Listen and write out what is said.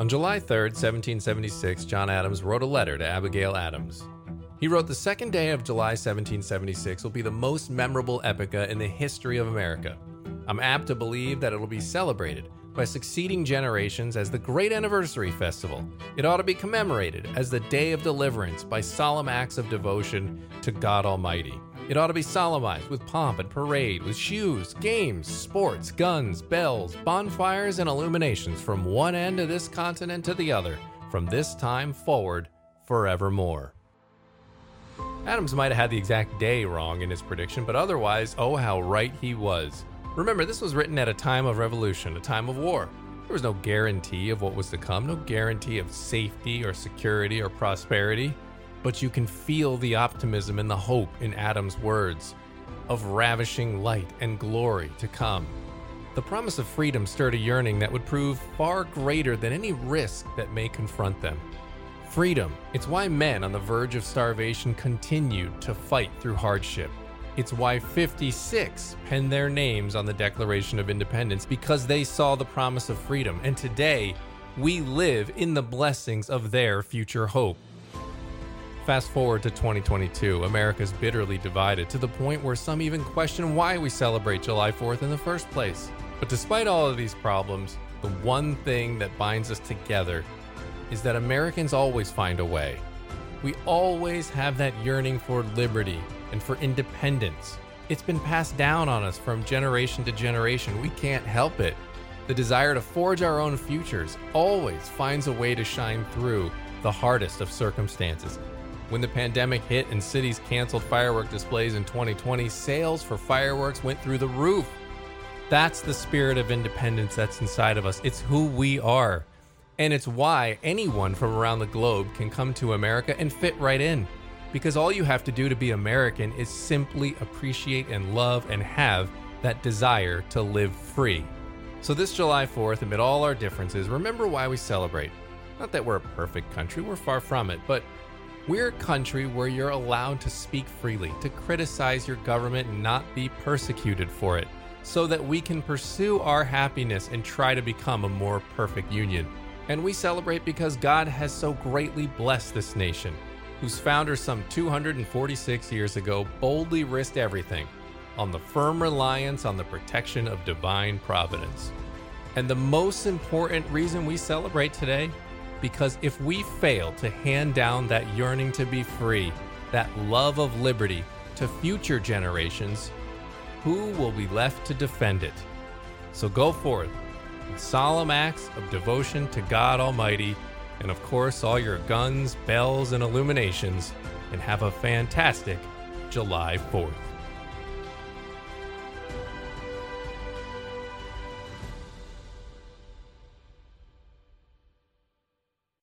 On July 3, 1776, John Adams wrote a letter to Abigail Adams. He wrote, The second day of July 1776 will be the most memorable epocha in the history of America. I'm apt to believe that it will be celebrated by succeeding generations as the Great Anniversary Festival. It ought to be commemorated as the Day of Deliverance by solemn acts of devotion to God Almighty. It ought to be solemnized with pomp and parade, with shoes, games, sports, guns, bells, bonfires, and illuminations from one end of this continent to the other, from this time forward, forevermore. Adams might have had the exact day wrong in his prediction, but otherwise, oh, how right he was. Remember, this was written at a time of revolution, a time of war. There was no guarantee of what was to come, no guarantee of safety or security or prosperity but you can feel the optimism and the hope in Adam's words of ravishing light and glory to come. The promise of freedom stirred a yearning that would prove far greater than any risk that may confront them. Freedom, it's why men on the verge of starvation continued to fight through hardship. It's why 56 penned their names on the Declaration of Independence because they saw the promise of freedom. And today, we live in the blessings of their future hope. Fast forward to 2022, America's bitterly divided to the point where some even question why we celebrate July 4th in the first place. But despite all of these problems, the one thing that binds us together is that Americans always find a way. We always have that yearning for liberty and for independence. It's been passed down on us from generation to generation. We can't help it. The desire to forge our own futures always finds a way to shine through the hardest of circumstances. When the pandemic hit and cities canceled firework displays in 2020, sales for fireworks went through the roof. That's the spirit of independence that's inside of us. It's who we are. And it's why anyone from around the globe can come to America and fit right in. Because all you have to do to be American is simply appreciate and love and have that desire to live free. So, this July 4th, amid all our differences, remember why we celebrate. Not that we're a perfect country, we're far from it, but we're a country where you're allowed to speak freely, to criticize your government and not be persecuted for it, so that we can pursue our happiness and try to become a more perfect union. And we celebrate because God has so greatly blessed this nation, whose founder some 246 years ago boldly risked everything on the firm reliance on the protection of divine providence. And the most important reason we celebrate today because if we fail to hand down that yearning to be free, that love of liberty to future generations, who will be left to defend it? So go forth with solemn acts of devotion to God Almighty, and of course, all your guns, bells, and illuminations, and have a fantastic July 4th.